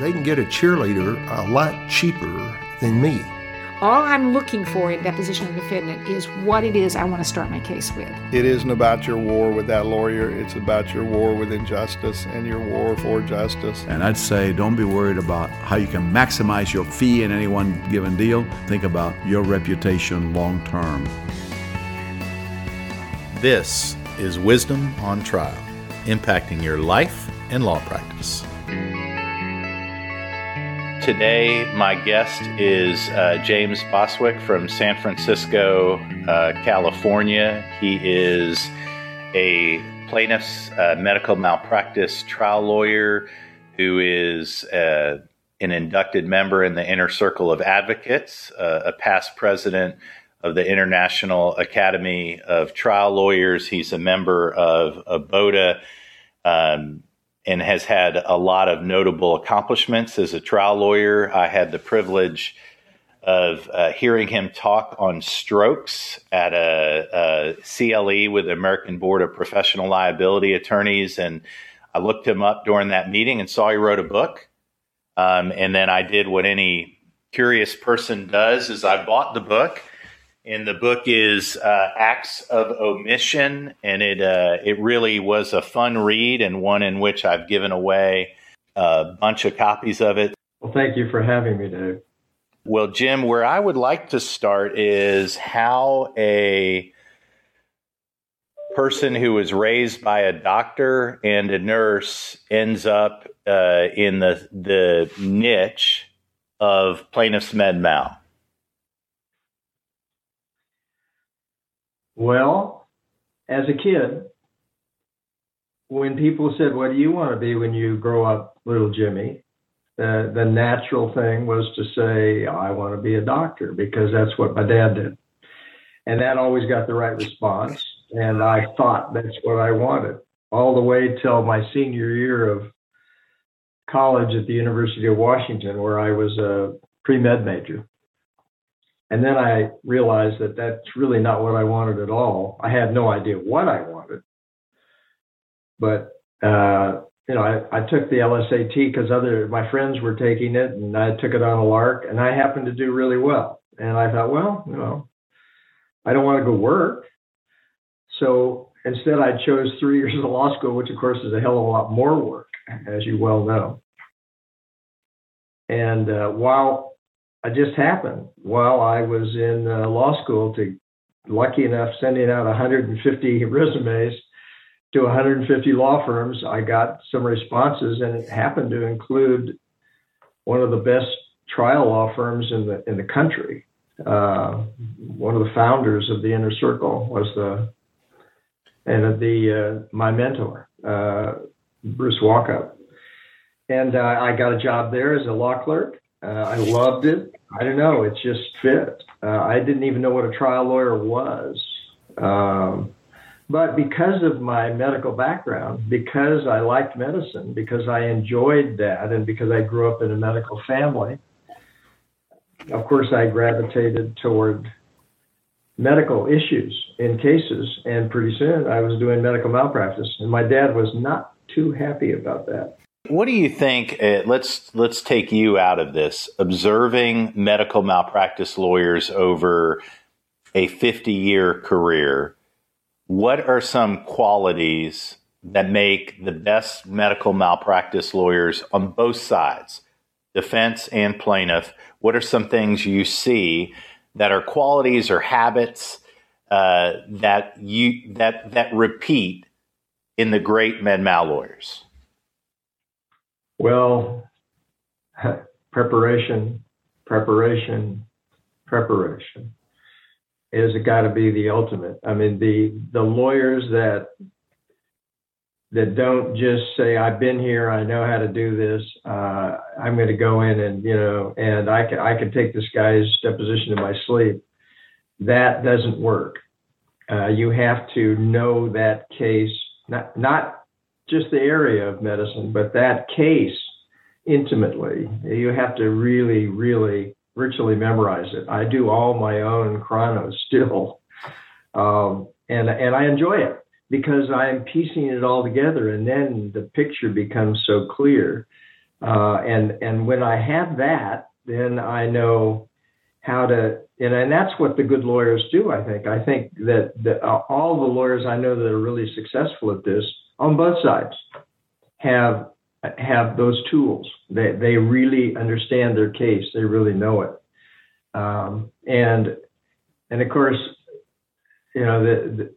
they can get a cheerleader a lot cheaper than me. All I'm looking for in deposition of defendant is what it is I want to start my case with. It isn't about your war with that lawyer, it's about your war with injustice and your war for justice. And I'd say don't be worried about how you can maximize your fee in any one given deal. Think about your reputation long term. This is Wisdom on Trial, impacting your life and law practice. Today, my guest is uh, James Bostwick from San Francisco, uh, California. He is a plaintiff's uh, medical malpractice trial lawyer who is uh, an inducted member in the Inner Circle of Advocates, uh, a past president of the International Academy of Trial Lawyers. He's a member of ABOTA. Um, and has had a lot of notable accomplishments as a trial lawyer. I had the privilege of uh, hearing him talk on strokes at a, a, CLE with the American Board of Professional Liability Attorneys, and I looked him up during that meeting and saw he wrote a book. Um, and then I did what any curious person does: is I bought the book and the book is uh, Acts of Omission, and it uh, it really was a fun read and one in which I've given away a bunch of copies of it. Well, thank you for having me, Dave. Well, Jim, where I would like to start is how a person who was raised by a doctor and a nurse ends up uh, in the the niche of plaintiff's med mal. Well, as a kid, when people said, What do you want to be when you grow up, little Jimmy? The, the natural thing was to say, I want to be a doctor because that's what my dad did. And that always got the right response. And I thought that's what I wanted all the way till my senior year of college at the University of Washington, where I was a pre med major. And then I realized that that's really not what I wanted at all. I had no idea what I wanted. But, uh, you know, I, I took the LSAT because other my friends were taking it and I took it on a lark and I happened to do really well. And I thought, well, you know, I don't want to go work. So instead, I chose three years of law school, which of course is a hell of a lot more work, as you well know. And uh, while it just happened while I was in uh, law school to lucky enough sending out 150 resumes to 150 law firms. I got some responses, and it happened to include one of the best trial law firms in the in the country. Uh, one of the founders of the Inner Circle was the and the uh, my mentor, uh, Bruce Walkup, and uh, I got a job there as a law clerk. Uh, I loved it. I don't know. It just fit. Uh, I didn't even know what a trial lawyer was. Um, but because of my medical background, because I liked medicine, because I enjoyed that, and because I grew up in a medical family, of course, I gravitated toward medical issues in cases. And pretty soon I was doing medical malpractice. And my dad was not too happy about that. What do you think? Uh, let's let's take you out of this. Observing medical malpractice lawyers over a 50 year career, what are some qualities that make the best medical malpractice lawyers on both sides, defense and plaintiff? What are some things you see that are qualities or habits uh, that you that that repeat in the great med mal lawyers? Well, preparation, preparation, preparation is got to be the ultimate. I mean, the the lawyers that that don't just say I've been here, I know how to do this. Uh, I'm going to go in and you know, and I can I can take this guy's deposition in my sleep. That doesn't work. Uh, you have to know that case, not not just the area of medicine, but that case intimately. You have to really, really virtually memorize it. I do all my own chronos still. Um, and, and I enjoy it because I'm piecing it all together and then the picture becomes so clear. Uh, and and when I have that, then I know how to and, and that's what the good lawyers do i think. I think that the, uh, all the lawyers i know that are really successful at this on both sides have have those tools. They they really understand their case. They really know it. Um, and and of course you know the,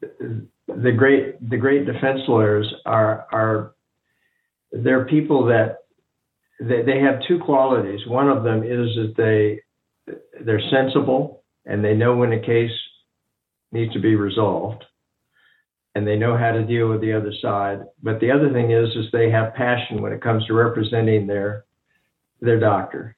the the great the great defense lawyers are are they're people that they, they have two qualities. One of them is that they they're sensible and they know when a case needs to be resolved and they know how to deal with the other side. But the other thing is, is they have passion when it comes to representing their their doctor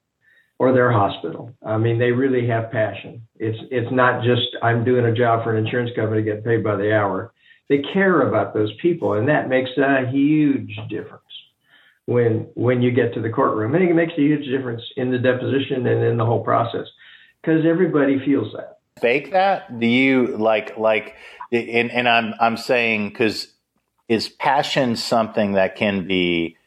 or their hospital. I mean, they really have passion. It's it's not just I'm doing a job for an insurance company getting paid by the hour. They care about those people, and that makes a huge difference when when you get to the courtroom. And it makes a huge difference in the deposition and in the whole process because everybody feels that. Fake that? Do you like like? And, and I'm I'm saying because is passion something that can be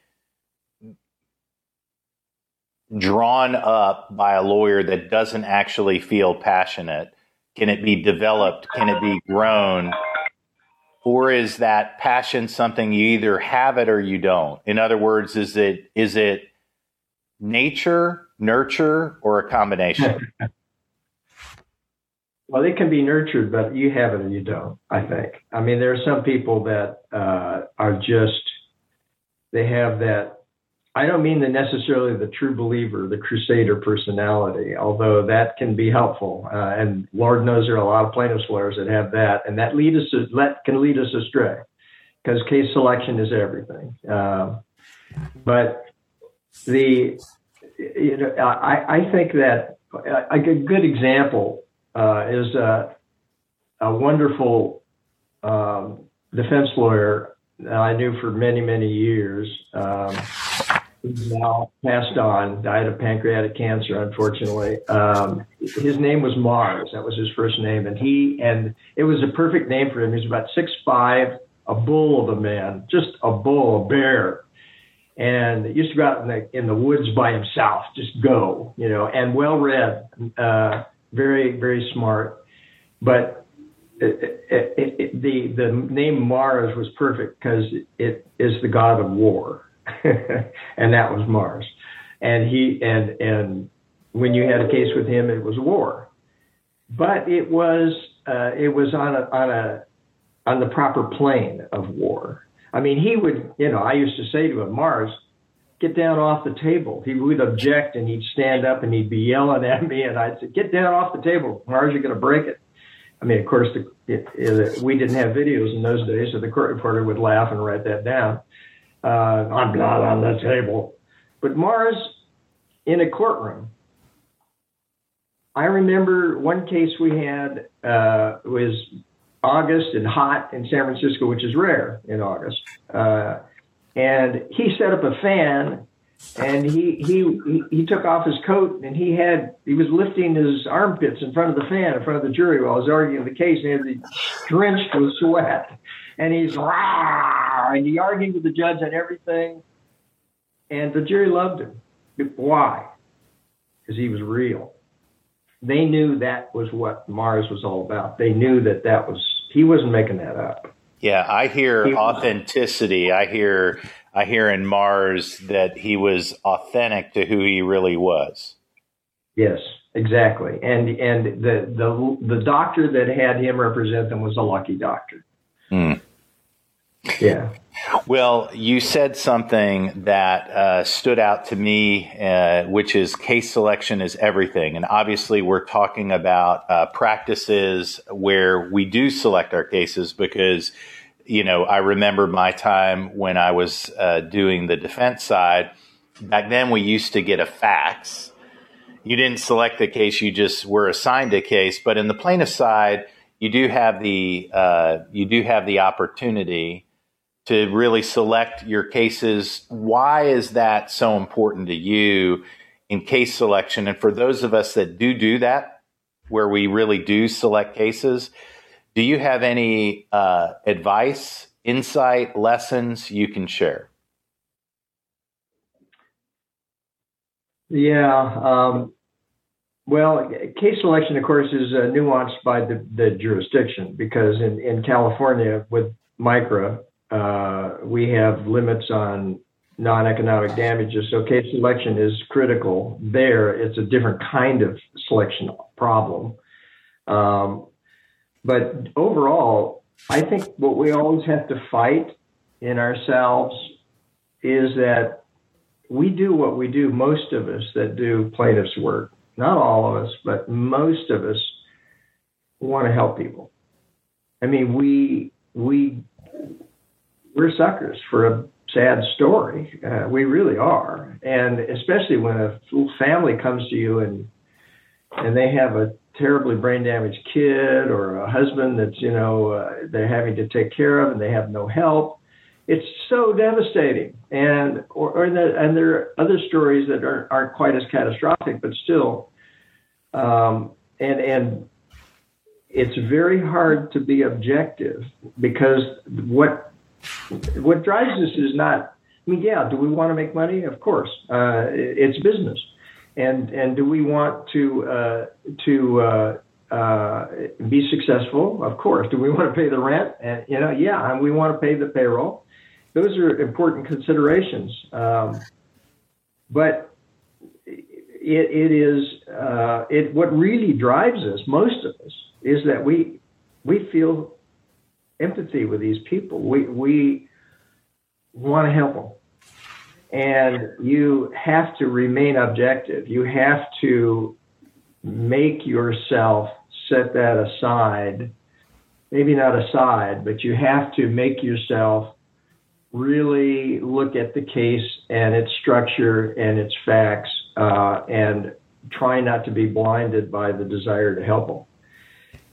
drawn up by a lawyer that doesn't actually feel passionate? Can it be developed? Can it be grown? Or is that passion something you either have it or you don't? In other words, is it is it nature, nurture, or a combination? well, it can be nurtured, but you have it and you don't. I think. I mean, there are some people that uh, are just they have that I don't mean the necessarily the true believer, the crusader personality, although that can be helpful. Uh, and Lord knows there are a lot of plaintiffs lawyers that have that, and that lead us that can lead us astray because case selection is everything. Uh, but the you know I, I think that a, a good example uh, is a, a wonderful um, defense lawyer that I knew for many many years. Um, Now passed on, died of pancreatic cancer, unfortunately. Um, his name was Mars. That was his first name. And he, and it was a perfect name for him. He was about six five, a bull of a man, just a bull, a bear. And he used to go out in the, in the woods by himself, just go, you know, and well read, uh, very, very smart. But it, it, it, the, the name Mars was perfect because it is the god of war and that was Mars. And he and and when you had a case with him, it was war, but it was uh, it was on a on a on the proper plane of war. I mean, he would, you know, I used to say to him, Mars, get down off the table. He would object and he'd stand up and he'd be yelling at me, and I'd say, get down off the table, Mars, you're going to break it. I mean, of course, the, it, it, we didn't have videos in those days, so the court reporter would laugh and write that down uh, on blood on the table. But Mars in a courtroom. I remember one case we had uh, was August and hot in San Francisco, which is rare in August. Uh, and he set up a fan and he, he he took off his coat and he had he was lifting his armpits in front of the fan in front of the jury while I was arguing the case and he was drenched with sweat and he's Rah! And he argued with the judge on everything, and the jury loved him. Why? Because he was real. They knew that was what Mars was all about. They knew that that was he wasn't making that up. Yeah, I hear he authenticity. I hear I hear in Mars that he was authentic to who he really was. Yes, exactly. And and the the the doctor that had him represent them was a lucky doctor. Mm. Yeah. Well, you said something that uh, stood out to me, uh, which is case selection is everything. And obviously, we're talking about uh, practices where we do select our cases because, you know, I remember my time when I was uh, doing the defense side. Back then, we used to get a fax. You didn't select the case, you just were assigned a case. But in the plaintiff side, you do have the uh, you do have the opportunity to really select your cases. Why is that so important to you in case selection? And for those of us that do do that, where we really do select cases, do you have any uh, advice, insight, lessons you can share? Yeah. Um, well, case selection, of course, is uh, nuanced by the, the jurisdiction because in, in California with MICRA, uh, we have limits on non-economic damages. So case selection is critical there. It's a different kind of selection problem. Um, but overall, I think what we always have to fight in ourselves is that we do what we do, most of us that do plaintiff's work, not all of us, but most of us want to help people. I mean, we, we, we're suckers for a sad story. Uh, we really are. And especially when a family comes to you and, and they have a terribly brain damaged kid or a husband that's you know uh, they're having to take care of and they have no help it's so devastating and or, or and there are other stories that aren't, aren't quite as catastrophic but still um, and and it's very hard to be objective because what what drives us is not i mean yeah do we want to make money of course uh, it's business and and do we want to uh, to uh, uh, be successful? Of course. Do we want to pay the rent? And you know, yeah, and we want to pay the payroll. Those are important considerations. Um, but it, it is uh, it what really drives us, most of us, is that we we feel empathy with these people. We we want to help them and you have to remain objective. You have to make yourself set that aside. Maybe not aside, but you have to make yourself really look at the case and its structure and its facts uh, and try not to be blinded by the desire to help them.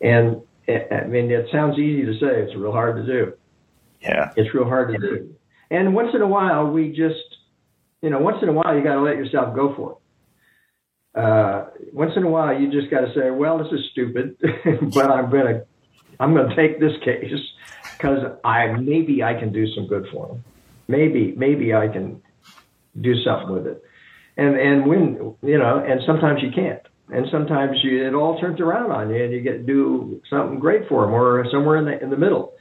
And I mean, it sounds easy to say, it's real hard to do. Yeah. It's real hard to do. And once in a while, we just you know, once in a while you got to let yourself go for it. Uh, once in a while you just got to say, well, this is stupid, but I'm gonna, I'm gonna take this case because I maybe I can do some good for them. Maybe, maybe I can do something with it. And and when you know, and sometimes you can't, and sometimes you, it all turns around on you, and you get do something great for them, or somewhere in the in the middle.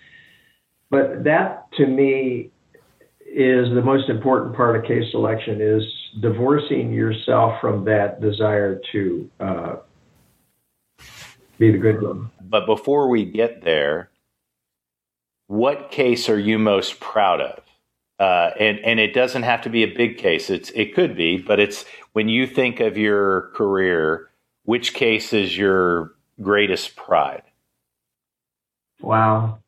But that to me is the most important part of case selection is divorcing yourself from that desire to uh, be the good one. But before we get there, what case are you most proud of? Uh, and and it doesn't have to be a big case. It's it could be, but it's when you think of your career, which case is your greatest pride? Wow,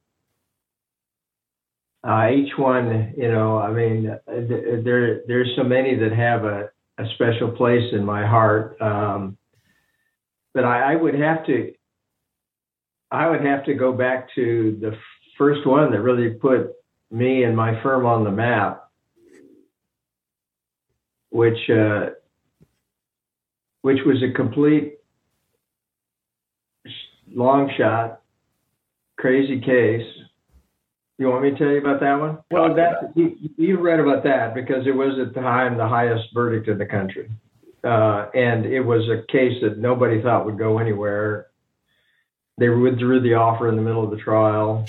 uh, each one, you know, I mean, there there's so many that have a, a special place in my heart. Um, but I, I would have to, I would have to go back to the first one that really put me and my firm on the map, which uh, which was a complete long shot, crazy case you want me to tell you about that one? Well, that you, you read about that because it was at the time the highest verdict in the country, uh, and it was a case that nobody thought would go anywhere. They withdrew the offer in the middle of the trial.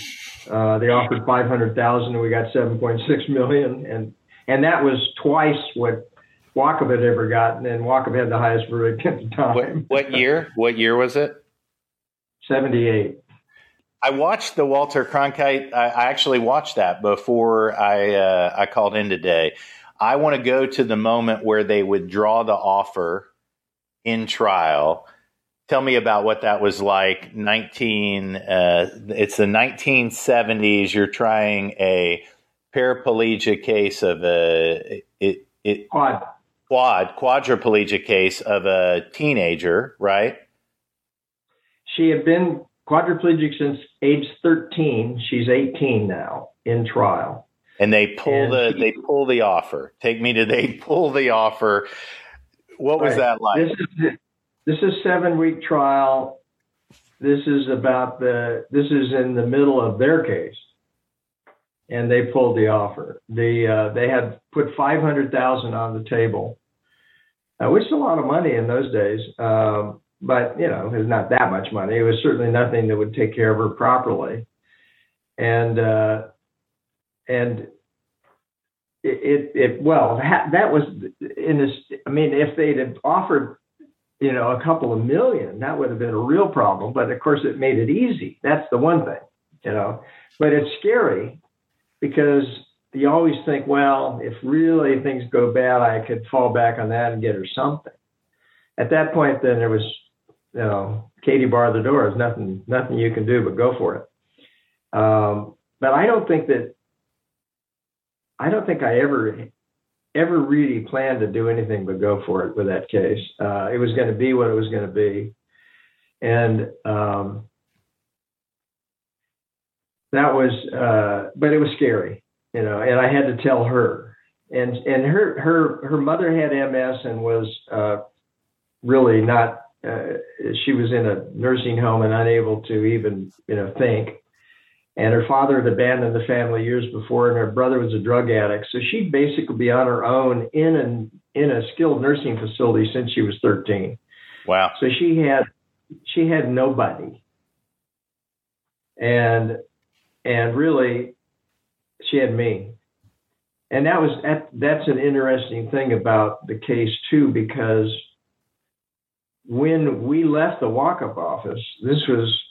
Uh, they offered five hundred thousand, and we got seven point six million, and and that was twice what Wachovia had ever gotten, and Wachovia had the highest verdict at the time. What, what year? What year was it? Seventy eight. I watched the Walter Cronkite. I, I actually watched that before I uh, I called in today. I want to go to the moment where they withdraw the offer in trial. Tell me about what that was like. Nineteen. Uh, it's the nineteen seventies. You're trying a paraplegia case of a it it quad quad quadriplegic case of a teenager, right? She had been quadriplegic since age 13. She's 18 now in trial. And they pull and the she, they pull the offer. Take me to they pull the offer. What was right. that like? This is this is seven week trial. This is about the this is in the middle of their case, and they pulled the offer. The uh, they had put five hundred thousand on the table, uh, which is a lot of money in those days. Um, but you know, it's not that much money. It was certainly nothing that would take care of her properly, and uh, and it, it, it well that was in this. I mean, if they'd have offered you know a couple of million, that would have been a real problem. But of course, it made it easy. That's the one thing, you know. But it's scary because you always think, well, if really things go bad, I could fall back on that and get her something. At that point, then there was you know, Katie barred the door. There's nothing, nothing you can do but go for it. Um, but I don't think that, I don't think I ever, ever really planned to do anything but go for it with that case. Uh, it was going to be what it was going to be, and um, that was, uh, but it was scary, you know. And I had to tell her, and and her her her mother had MS and was uh, really not uh, she was in a nursing home and unable to even you know think. And her father had abandoned the family years before and her brother was a drug addict. So she'd basically be on her own in an in a skilled nursing facility since she was 13 wow. So she had she had nobody. And and really she had me and that was that's an interesting thing about the case too because when we left the Walkup office, this was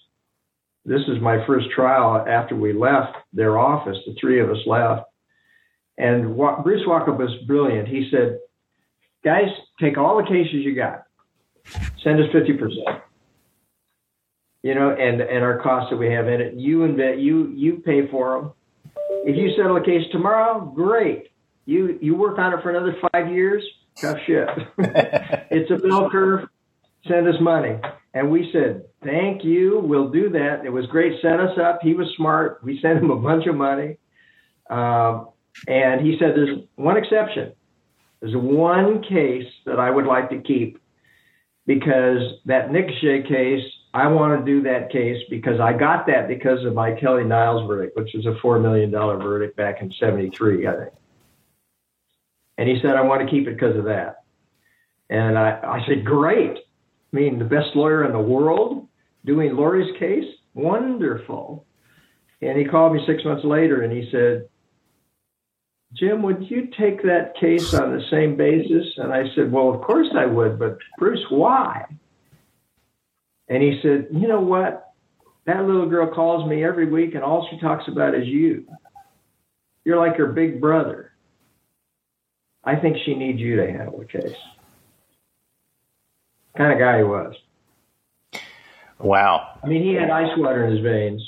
this is my first trial after we left their office. The three of us left, and Bruce Walkup was brilliant. He said, "Guys, take all the cases you got, send us fifty percent." You know, and and our costs that we have in it, you invest, you you pay for them. If you settle a case tomorrow, great. You you work on it for another five years, tough shit. it's a bell curve send us money. And we said, thank you. We'll do that. It was great. Set us up. He was smart. We sent him a bunch of money. Um, and he said, there's one exception. There's one case that I would like to keep because that Nicolet case, I want to do that case because I got that because of my Kelly Niles verdict, which was a $4 million verdict back in 73, I think. And he said, I want to keep it because of that. And I, I said, great. I mean, the best lawyer in the world doing Lori's case? Wonderful. And he called me six months later and he said, Jim, would you take that case on the same basis? And I said, Well, of course I would, but Bruce, why? And he said, You know what? That little girl calls me every week and all she talks about is you. You're like her big brother. I think she needs you to handle the case kind of guy he was. Wow. I mean, he had ice water in his veins,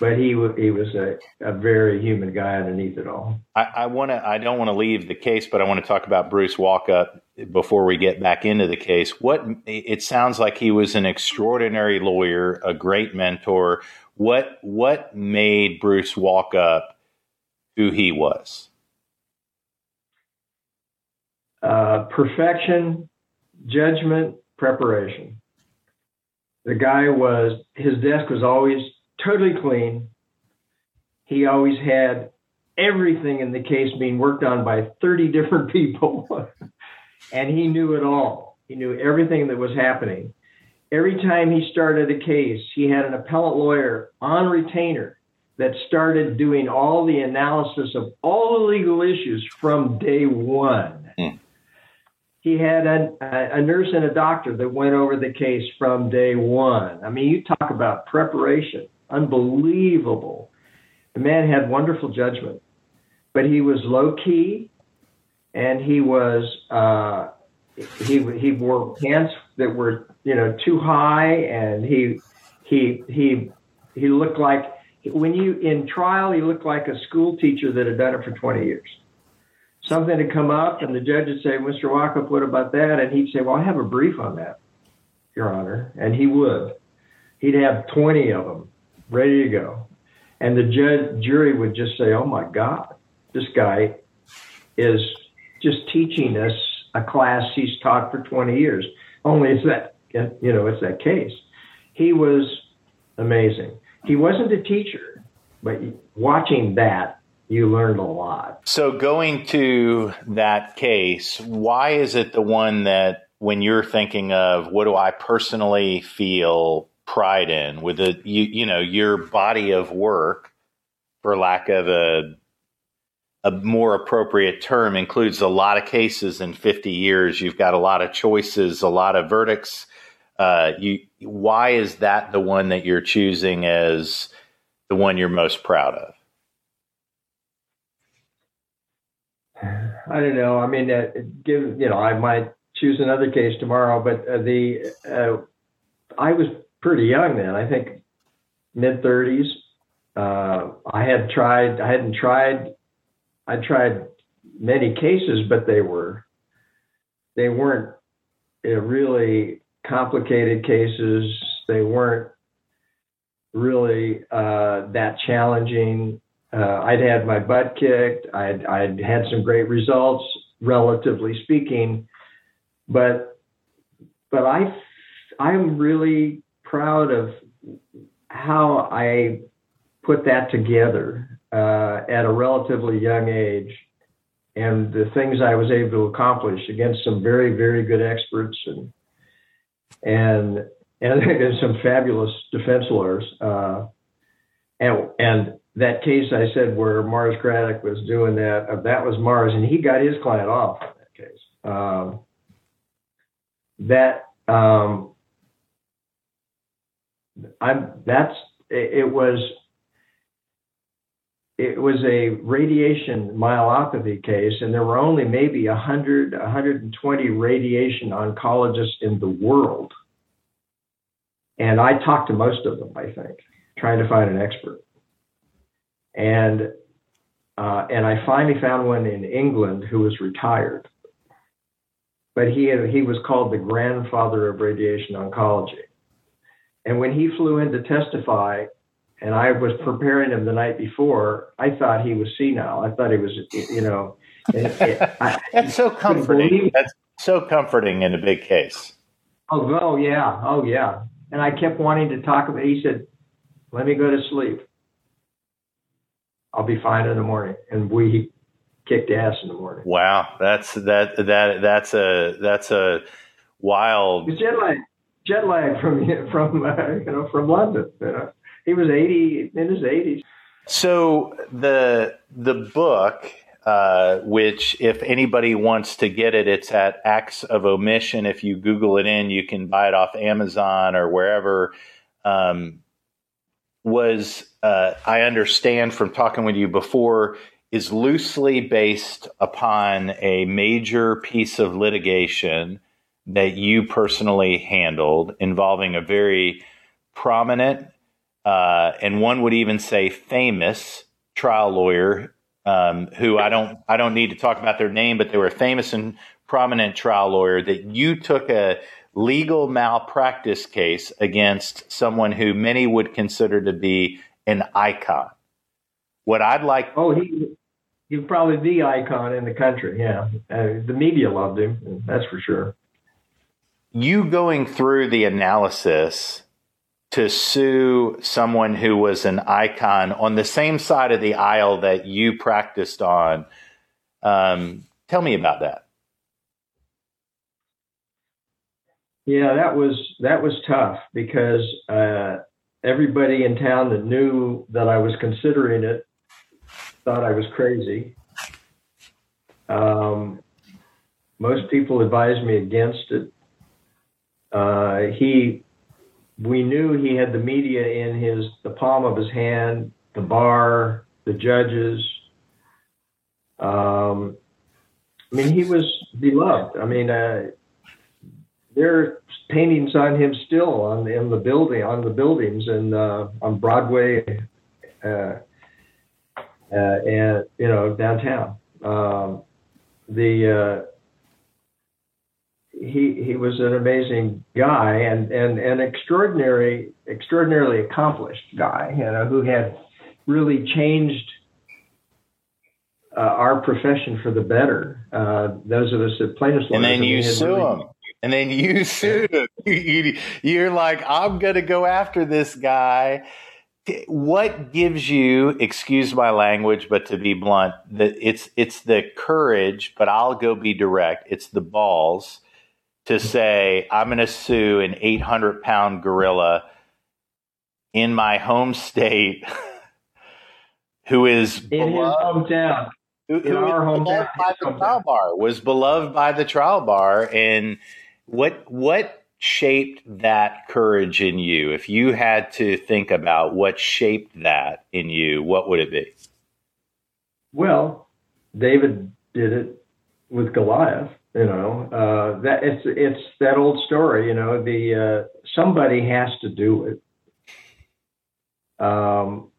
but he he was a, a very human guy underneath it all. I, I want to. I don't want to leave the case, but I want to talk about Bruce Walkup before we get back into the case. What it sounds like he was an extraordinary lawyer, a great mentor. What what made Bruce Walkup who he was? Uh, perfection, judgment, preparation. The guy was, his desk was always totally clean. He always had everything in the case being worked on by 30 different people. and he knew it all. He knew everything that was happening. Every time he started a case, he had an appellate lawyer on retainer that started doing all the analysis of all the legal issues from day one. Mm he had a, a, nurse and a doctor that went over the case from day one. I mean, you talk about preparation, unbelievable. The man had wonderful judgment, but he was low key, and he was uh, he he wore pants that were you know too high, and he he he he looked like when you in trial he looked like a school teacher that had done it for 20 years something to come up, and the judge would say, Mr. Walkup, what about that? And he'd say, Well, I have a brief on that, Your Honor. And he would. He'd have 20 of them ready to go. And the judge, jury would just say, Oh my God, this guy is just teaching us a class he's taught for 20 years. Only it's that, you know, it's that case. He was amazing. He wasn't a teacher, but watching that you learned a lot. So, going to that case, why is it the one that when you're thinking of what do I personally feel pride in with the you you know your body of work, for lack of a a more appropriate term, includes a lot of cases in 50 years. You've got a lot of choices, a lot of verdicts. Uh, you, why is that the one that you're choosing as the one you're most proud of? I don't know. I mean, uh, give you know, I might choose another case tomorrow, but uh, the uh, I was pretty young then. I think mid thirties. Uh, I had tried. I hadn't tried. I tried many cases, but they were they weren't really complicated cases. They weren't really uh, that challenging. Uh, I'd had my butt kicked. I'd, I'd had some great results, relatively speaking, but but I I'm really proud of how I put that together uh, at a relatively young age, and the things I was able to accomplish against some very very good experts and and and some fabulous defense lawyers. Uh, and and that case I said where Mars Craddock was doing that, uh, that was Mars, and he got his client off in that case. Um, that um, I'm that's it, it was it was a radiation myelopathy case, and there were only maybe 100, 120 radiation oncologists in the world. And I talked to most of them, I think, trying to find an expert and uh, and I finally found one in England who was retired, but he had, he was called the grandfather of radiation oncology. And when he flew in to testify, and I was preparing him the night before, I thought he was senile. I thought he was, you know. It, it, I, That's so comforting. That's so comforting in a big case. Oh, oh yeah, oh yeah. And I kept wanting to talk about. He said, "Let me go to sleep." I'll be fine in the morning. And we kicked ass in the morning. Wow, that's that that that's a that's a wild jet lag. Jet lag from from uh, you know from London. You know? He was eighty in his eighties. So the the book. Uh, which, if anybody wants to get it, it's at Acts of Omission. If you Google it in, you can buy it off Amazon or wherever. Um, was, uh, I understand from talking with you before, is loosely based upon a major piece of litigation that you personally handled involving a very prominent uh, and one would even say famous trial lawyer um, who I don't I don't need to talk about their name, but they were a famous and prominent trial lawyer that you took a legal malpractice case against someone who many would consider to be an icon. What I'd like. Oh, he, he's probably the icon in the country. Yeah. Uh, the media loved him. That's for sure. You going through the analysis to sue someone who was an icon on the same side of the aisle that you practiced on. Um, tell me about that. Yeah, that was that was tough because uh, everybody in town that knew that I was considering it thought I was crazy. Um, most people advised me against it. Uh, he, we knew he had the media in his the palm of his hand, the bar, the judges. Um, I mean, he was beloved. I mean, uh, there are paintings on him still on in the building on the buildings and uh, on Broadway uh, uh, and you know downtown. Um, the uh, he he was an amazing guy and and an extraordinary extraordinarily accomplished guy, you know, who had really changed uh, our profession for the better. Uh, those of us at plaintiffs law. and then you sue really, him and then you sued him. You, are like, I'm going to go after this guy what gives you excuse my language but to be blunt that it's it's the courage but i'll go be direct it's the balls to say i'm going to sue an 800 pound gorilla in my home state who is in beloved, his hometown who, who our hometown by the trial bar was beloved by the trial bar and what what shaped that courage in you? If you had to think about what shaped that in you, what would it be? Well, David did it with Goliath. You know uh, that it's it's that old story. You know the uh, somebody has to do it. Um,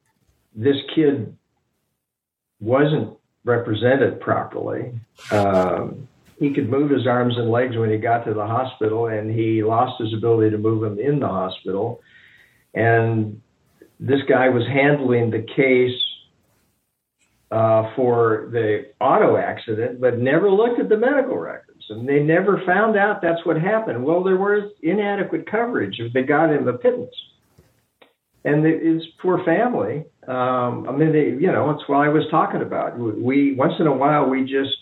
this kid wasn't represented properly. Um, he could move his arms and legs when he got to the hospital, and he lost his ability to move them in the hospital. And this guy was handling the case uh, for the auto accident, but never looked at the medical records. And they never found out that's what happened. Well, there was inadequate coverage if they got him a pittance. And his poor family, um, I mean, they, you know, it's what I was talking about. We, once in a while, we just,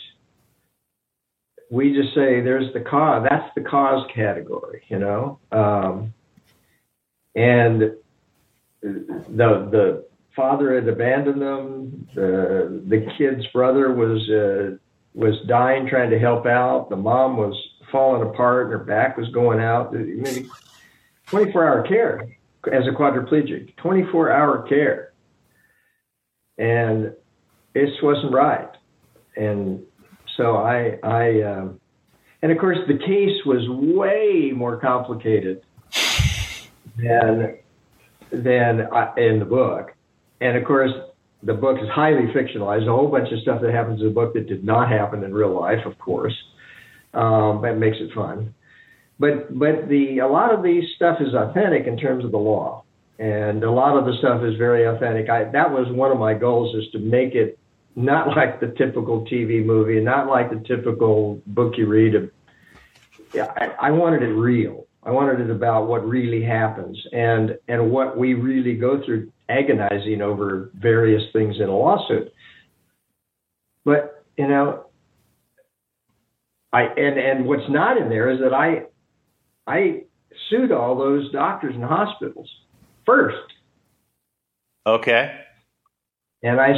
we just say there's the cause. That's the cause category, you know. Um, and the the father had abandoned them. The the kid's brother was uh, was dying, trying to help out. The mom was falling apart, and her back was going out. I mean, 24 hour care as a quadriplegic, 24 hour care, and it wasn't right. And so I, I, um, and of course, the case was way more complicated than than I, in the book. And of course, the book is highly fictionalized. A whole bunch of stuff that happens in the book that did not happen in real life, of course. Um, that makes it fun. But but the a lot of these stuff is authentic in terms of the law, and a lot of the stuff is very authentic. I, that was one of my goals is to make it not like the typical TV movie, not like the typical book you read. I, I wanted it real. I wanted it about what really happens and and what we really go through, agonizing over various things in a lawsuit. But you know, I and and what's not in there is that I I sued all those doctors and hospitals first. Okay. And I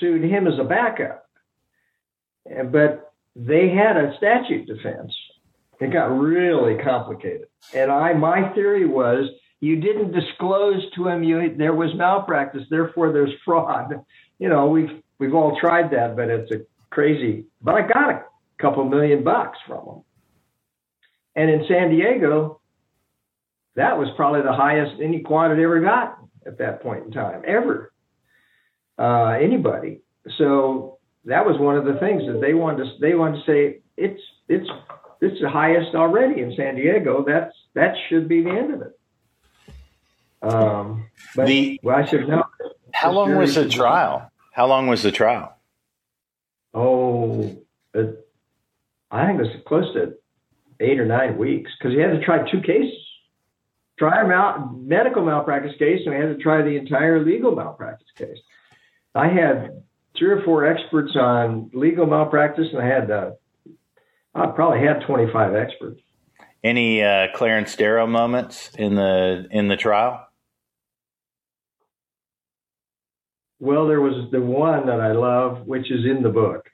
sued him as a backup. But they had a statute defense. It got really complicated. And I, my theory was you didn't disclose to him you there was malpractice, therefore there's fraud. You know, we've we've all tried that, but it's a crazy. But I got a couple million bucks from them. And in San Diego, that was probably the highest any quad had ever gotten at that point in time, ever uh, anybody. So that was one of the things that they wanted to they wanted to say it's it's it's the highest already in San Diego. That's that should be the end of it. Um, but the, well, I said no. How long was the trial? How long was the trial? Oh, it, I think it was close to eight or nine weeks because he had to try two cases. Try a mal- medical malpractice case, and we had to try the entire legal malpractice case. I had three or four experts on legal malpractice, and I had uh, I probably had 25 experts. Any uh, Clarence Darrow moments in the in the trial? Well, there was the one that I love, which is in the book,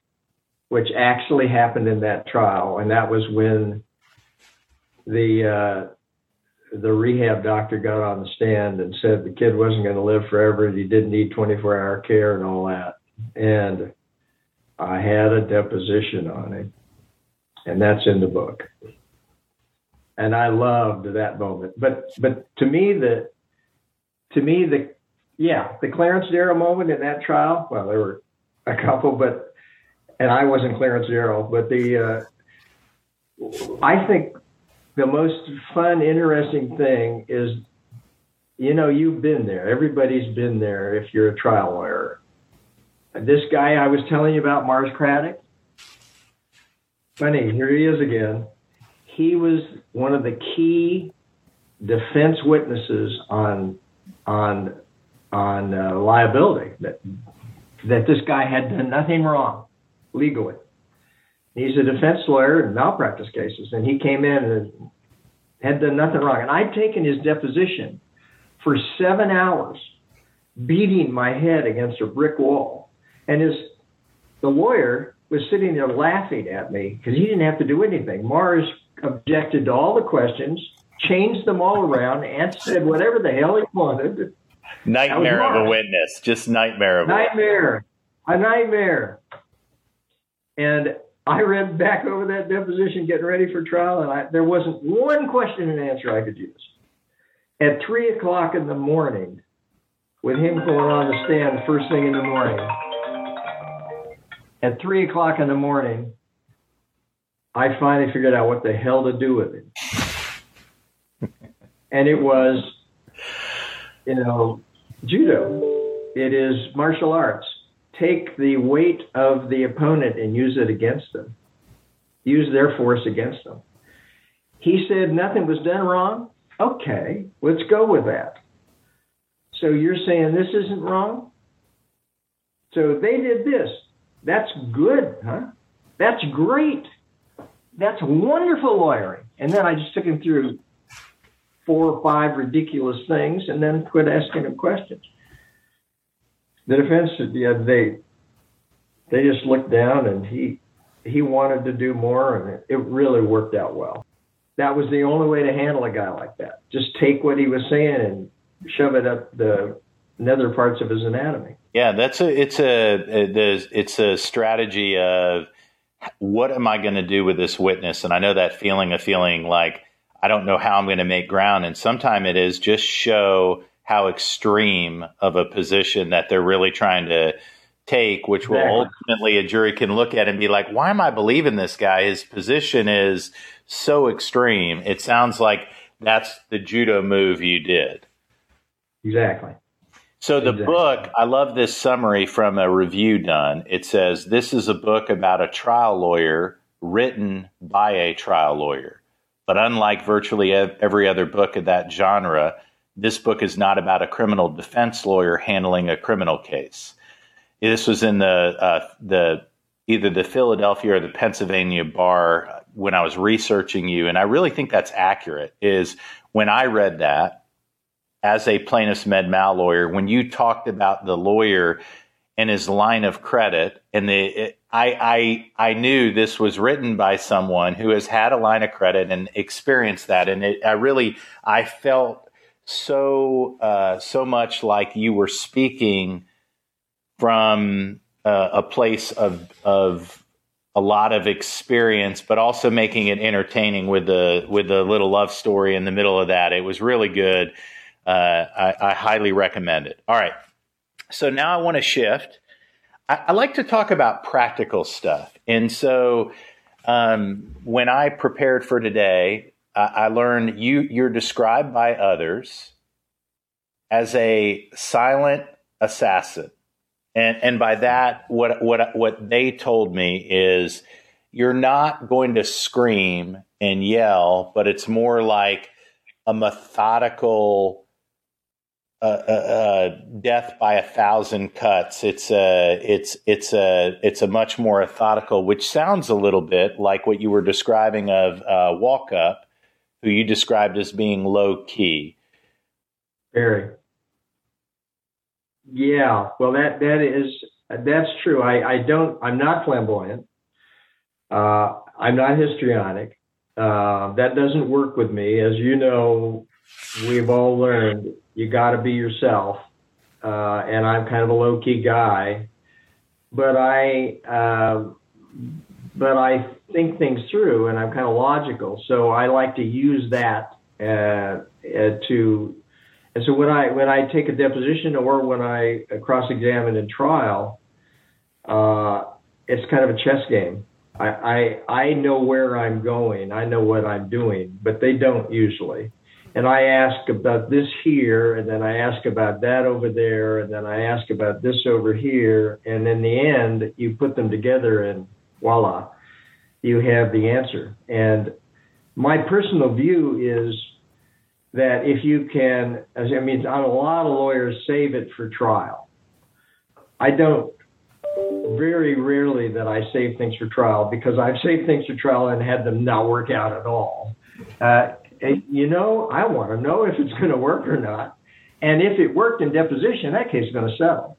which actually happened in that trial, and that was when the uh, the rehab doctor got on the stand and said the kid wasn't going to live forever. He didn't need 24 hour care and all that. And I had a deposition on him, and that's in the book. And I loved that moment. But but to me the to me the yeah the Clarence Darrow moment in that trial. Well, there were a couple, but and I wasn't Clarence Darrow, but the uh, I think the most fun, interesting thing is, you know, you've been there. Everybody's been there if you're a trial lawyer. This guy I was telling you about, Mars Craddock, funny, here he is again. He was one of the key defense witnesses on on on uh, liability that that this guy had done nothing wrong legally. He's a defense lawyer in malpractice cases, and he came in and had done nothing wrong. And I'd taken his deposition for seven hours, beating my head against a brick wall, and his the lawyer was sitting there laughing at me because he didn't have to do anything. Mars objected to all the questions, changed them all around, and said whatever the hell he wanted. Nightmare of a witness, just nightmare of a nightmare, a nightmare. And I read back over that deposition, getting ready for trial, and I, there wasn't one question and answer I could use. At three o'clock in the morning, with him going on the stand first thing in the morning, at three o'clock in the morning, I finally figured out what the hell to do with it. and it was, you know, judo. It is martial arts. Take the weight of the opponent and use it against them. Use their force against them. He said nothing was done wrong. Okay, let's go with that. So you're saying this isn't wrong? So they did this. That's good, huh? That's great. That's wonderful lawyering. And then I just took him through four or five ridiculous things and then quit asking him questions. The defense, yeah, they they just looked down and he he wanted to do more and it, it really worked out well. That was the only way to handle a guy like that. Just take what he was saying and shove it up the nether parts of his anatomy. Yeah, that's a it's a it's a strategy of what am I going to do with this witness? And I know that feeling of feeling like I don't know how I'm going to make ground. And sometimes it is just show how extreme of a position that they're really trying to take, which will ultimately a jury can look at and be like, why am I believing this guy? His position is so extreme. It sounds like that's the judo move you did. Exactly. So the exactly. book, I love this summary from a review done. It says this is a book about a trial lawyer written by a trial lawyer. But unlike virtually every other book of that genre, this book is not about a criminal defense lawyer handling a criminal case. This was in the uh, the either the Philadelphia or the Pennsylvania bar when I was researching you, and I really think that's accurate. Is when I read that as a plaintiff's med mal lawyer, when you talked about the lawyer and his line of credit, and the I, I I knew this was written by someone who has had a line of credit and experienced that, and it, I really I felt so uh, so much like you were speaking from uh, a place of of a lot of experience, but also making it entertaining with the with the little love story in the middle of that. It was really good uh, I, I, highly recommend it. All right. So now I want to shift. I, I, like to talk about practical stuff. And so um, when I prepared for today, I, I learned you, you're described by others as a silent assassin. And, and by that, what, what, what they told me is you're not going to scream and yell, but it's more like a methodical uh, uh, death by a thousand cuts. It's a it's it's a it's a much more methodical, which sounds a little bit like what you were describing of uh, Walkup, who you described as being low key. Very. Yeah, well, that that is that's true. I, I don't. I'm not flamboyant. Uh, I'm not histrionic. Uh, that doesn't work with me, as you know. We've all learned you got to be yourself. Uh, and I'm kind of a low key guy, but I, uh, but I think things through and I'm kind of logical. So I like to use that uh, uh to, and so when I when I take a deposition or when I cross examine in trial, uh, it's kind of a chess game. I, I I know where I'm going. I know what I'm doing, but they don't usually and I ask about this here, and then I ask about that over there, and then I ask about this over here, and in the end, you put them together, and voila, you have the answer. And my personal view is that if you can, I mean, a lot of lawyers save it for trial. I don't very rarely that I save things for trial because I've saved things for trial and had them not work out at all. Uh, you know, I want to know if it's going to work or not. And if it worked in deposition, that case is going to settle.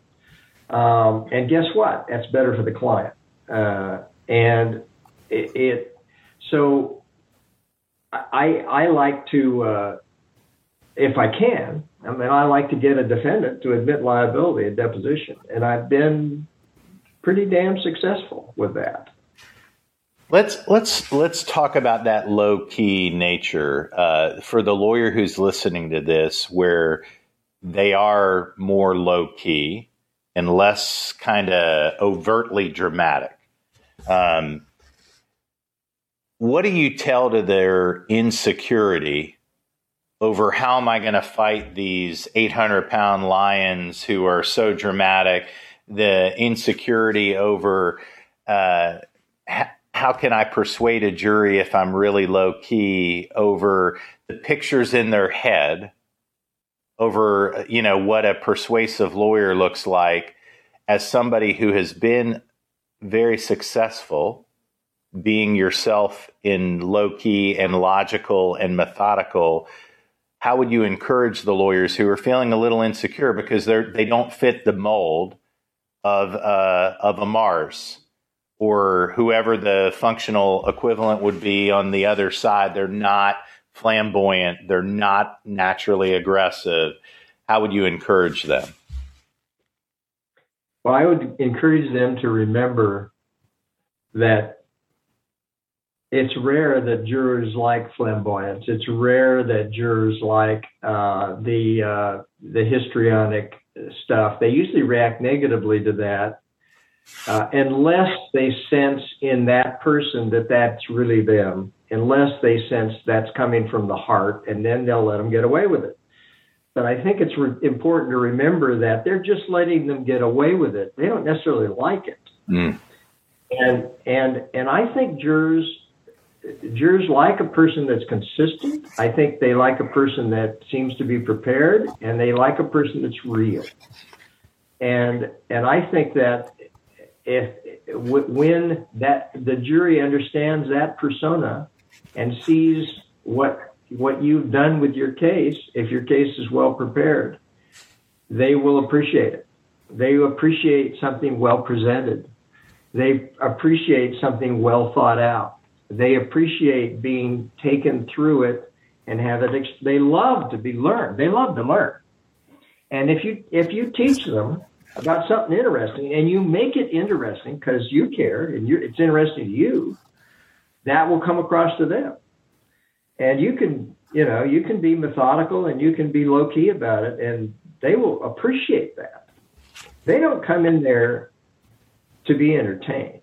Um, and guess what? That's better for the client. Uh, and it, it, so I, I like to, uh, if I can, I mean, I like to get a defendant to admit liability at deposition. And I've been pretty damn successful with that. Let's let's let's talk about that low key nature uh, for the lawyer who's listening to this, where they are more low key and less kind of overtly dramatic. Um, what do you tell to their insecurity over how am I going to fight these 800 pound lions who are so dramatic? The insecurity over uh, ha- how can I persuade a jury if I'm really low key over the pictures in their head over you know what a persuasive lawyer looks like as somebody who has been very successful being yourself in low key and logical and methodical how would you encourage the lawyers who are feeling a little insecure because they're they don't fit the mold of uh, of a Mars or whoever the functional equivalent would be on the other side they're not flamboyant, they're not naturally aggressive, how would you encourage them? Well, I would encourage them to remember that it's rare that jurors like flamboyance. It's rare that jurors like uh, the uh, the histrionic stuff. They usually react negatively to that, uh, unless they sense in that person that that's really them unless they sense that's coming from the heart, and then they'll let them get away with it. But I think it's re- important to remember that they're just letting them get away with it. They don't necessarily like it. Mm. And and and I think jurors jurors like a person that's consistent. I think they like a person that seems to be prepared, and they like a person that's real. And and I think that if when that the jury understands that persona and sees what what you've done with your case, if your case is well prepared, they will appreciate it. They appreciate something well presented. They appreciate something well thought out. They appreciate being taken through it and have it. They love to be learned. They love to learn. And if you if you teach them about something interesting and you make it interesting because you care and it's interesting to you, that will come across to them. And you can, you know, you can be methodical and you can be low key about it, and they will appreciate that. They don't come in there to be entertained.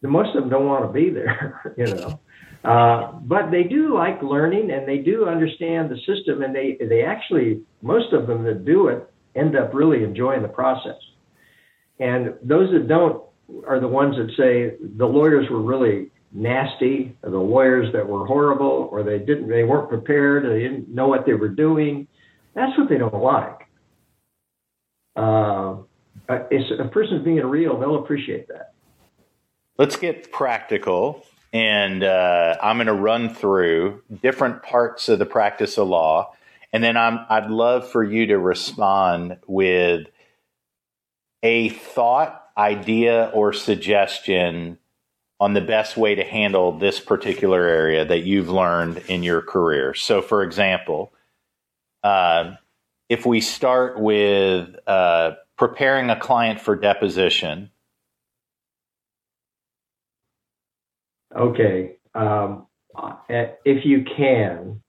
Most of them don't want to be there, you know. Uh, but they do like learning and they do understand the system and they, they actually, most of them that do it end up really enjoying the process. And those that don't are the ones that say the lawyers were really nasty, the lawyers that were horrible, or they didn't, they weren't prepared, or they didn't know what they were doing. That's what they don't like. Uh, if a person's being real, they'll appreciate that. Let's get practical, and uh, I'm going to run through different parts of the practice of law, and then I'm, I'd love for you to respond with a thought, idea, or suggestion on the best way to handle this particular area that you've learned in your career. So, for example, uh, if we start with uh, preparing a client for deposition. Okay. Um, if you can,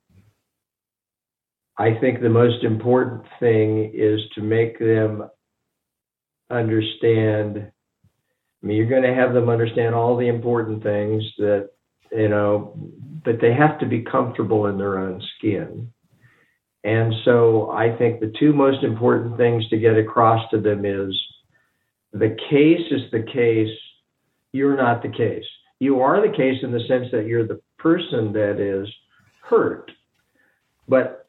I think the most important thing is to make them understand I mean, you're going to have them understand all the important things that, you know, but they have to be comfortable in their own skin. And so I think the two most important things to get across to them is the case is the case, you're not the case. You are the case in the sense that you're the person that is hurt. but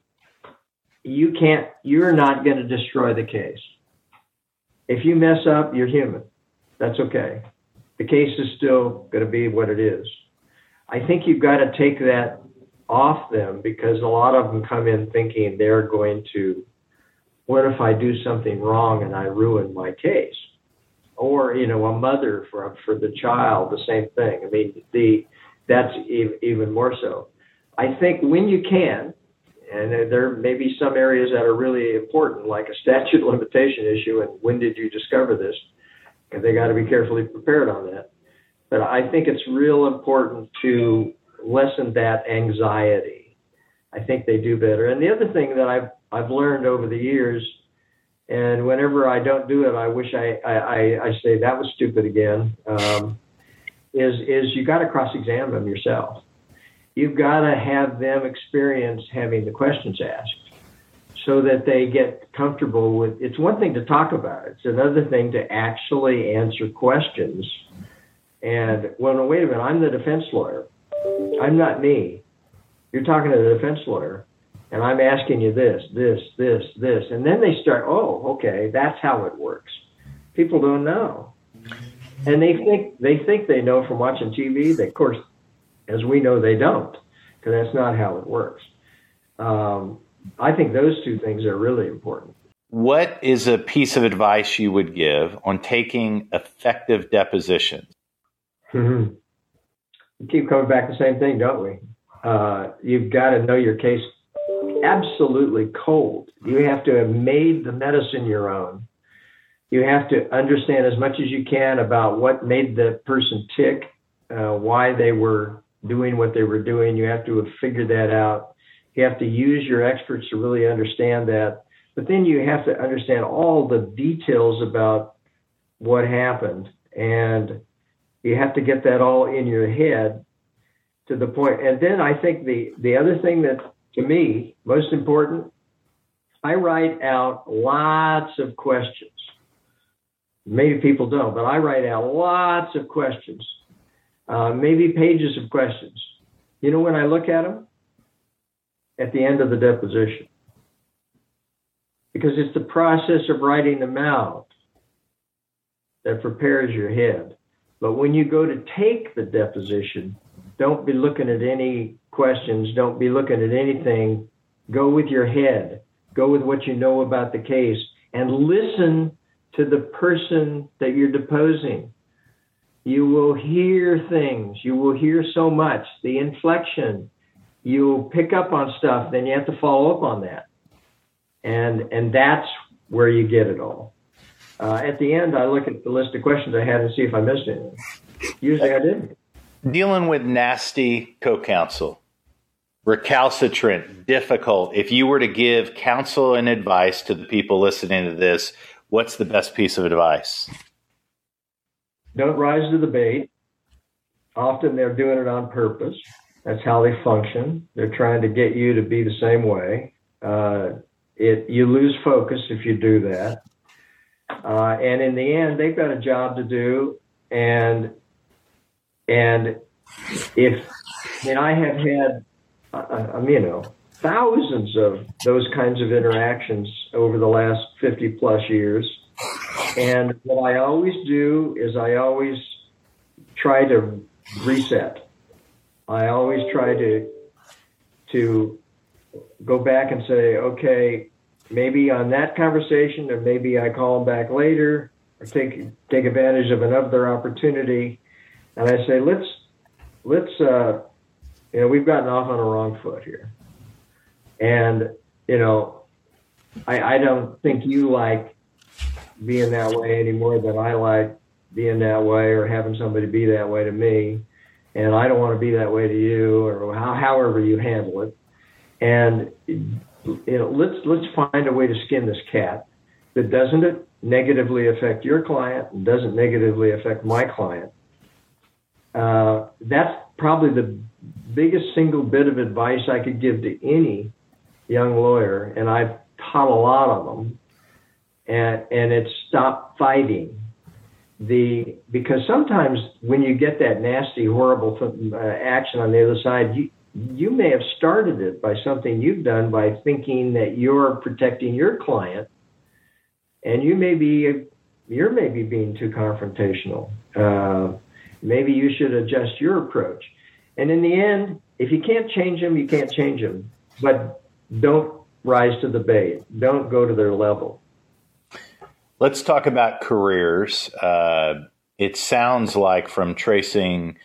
you can't. You're not going to destroy the case. If you mess up, you're human. That's okay. The case is still going to be what it is. I think you've got to take that off them because a lot of them come in thinking they're going to, what if I do something wrong and I ruin my case? Or, you know, a mother for, for the child, the same thing. I mean, the, that's even more so. I think when you can, and there may be some areas that are really important, like a statute limitation issue, and when did you discover this? And they got to be carefully prepared on that. But I think it's real important to lessen that anxiety. I think they do better. And the other thing that I've I've learned over the years, and whenever I don't do it, I wish I I, I say that was stupid again. Um, is is you got to cross examine them yourself. You've got to have them experience having the questions asked so that they get comfortable with it's one thing to talk about. It's another thing to actually answer questions. And well, wait a minute, I'm the defense lawyer. I'm not me. You're talking to the defense lawyer, and I'm asking you this, this, this, this. And then they start, oh, okay, that's how it works. People don't know. And they think they think they know from watching TV. They, of course, as we know, they don't, because that's not how it works. Um, I think those two things are really important. What is a piece of advice you would give on taking effective depositions? Mm-hmm we keep coming back to the same thing, don't we? Uh, you've got to know your case absolutely cold. You have to have made the medicine your own. You have to understand as much as you can about what made the person tick, uh, why they were doing what they were doing. You have to have figured that out. You have to use your experts to really understand that. But then you have to understand all the details about what happened. And you have to get that all in your head to the point. And then I think the the other thing that to me most important, I write out lots of questions. Maybe people don't, but I write out lots of questions, uh, maybe pages of questions. You know when I look at them at the end of the deposition, because it's the process of writing them out that prepares your head. But when you go to take the deposition, don't be looking at any questions, don't be looking at anything. Go with your head, go with what you know about the case, and listen to the person that you're deposing. You will hear things, you will hear so much, the inflection. You'll pick up on stuff, then you have to follow up on that. And and that's where you get it all. Uh, at the end, I look at the list of questions I had and see if I missed anything. Usually I didn't. Dealing with nasty co counsel, recalcitrant, difficult. If you were to give counsel and advice to the people listening to this, what's the best piece of advice? Don't rise to the bait. Often they're doing it on purpose. That's how they function. They're trying to get you to be the same way. Uh, it you lose focus if you do that. Uh, and in the end, they've got a job to do. And and if I mean, I have had, uh, um, you know, thousands of those kinds of interactions over the last 50 plus years. And what I always do is I always try to reset. I always try to to go back and say, okay, maybe on that conversation, or maybe I call them back later, or take take advantage of another opportunity, and I say, let's let's uh, you know we've gotten off on a wrong foot here, and you know I, I don't think you like being that way any more than I like being that way or having somebody be that way to me. And I don't want to be that way to you or how, however you handle it. And you know, let's let's find a way to skin this cat that doesn't it negatively affect your client and doesn't negatively affect my client. Uh, that's probably the biggest single bit of advice I could give to any young lawyer, and I've taught a lot of them. And and it's stop fighting. The because sometimes when you get that nasty, horrible uh, action on the other side, you you may have started it by something you've done by thinking that you're protecting your client, and you may be you're maybe being too confrontational. Uh, maybe you should adjust your approach. And in the end, if you can't change them, you can't change them. But don't rise to the bait. Don't go to their level. Let's talk about careers. Uh, it sounds like from tracing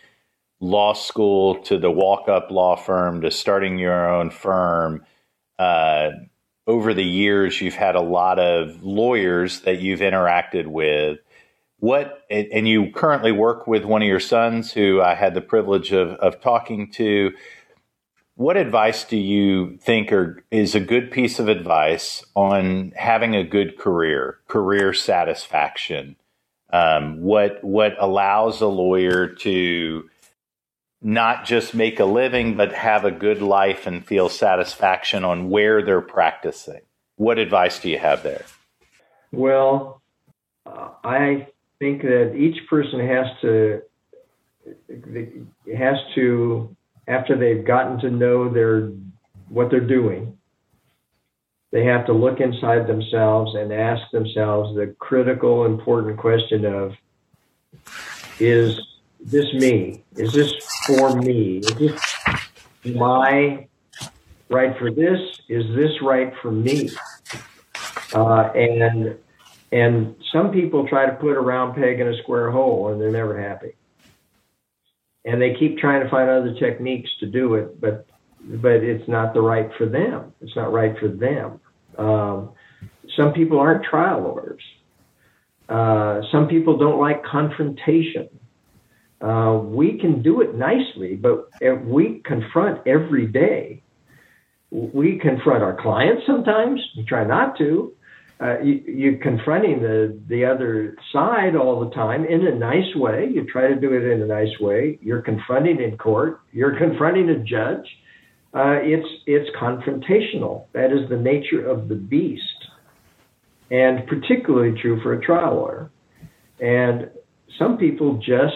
law school to the Walkup law firm to starting your own firm, uh, over the years, you've had a lot of lawyers that you've interacted with. What, and you currently work with one of your sons who I had the privilege of, of talking to. What advice do you think are, is a good piece of advice on having a good career, career satisfaction? Um, what what allows a lawyer to not just make a living, but have a good life and feel satisfaction on where they're practicing. What advice do you have there? Well, uh, I think that each person has to has to after they've gotten to know their what they're doing, they have to look inside themselves and ask themselves the critical, important question of is this me? Is this for me? Is this my right for this? Is this right for me? Uh, and and some people try to put a round peg in a square hole, and they're never happy. And they keep trying to find other techniques to do it, but but it's not the right for them. It's not right for them. Um, some people aren't trial lawyers. Uh, some people don't like confrontation. Uh, we can do it nicely, but we confront every day. We confront our clients sometimes. We try not to. Uh, you, you're confronting the the other side all the time in a nice way. You try to do it in a nice way. You're confronting in court. You're confronting a judge. Uh, it's it's confrontational. That is the nature of the beast, and particularly true for a trial lawyer. And some people just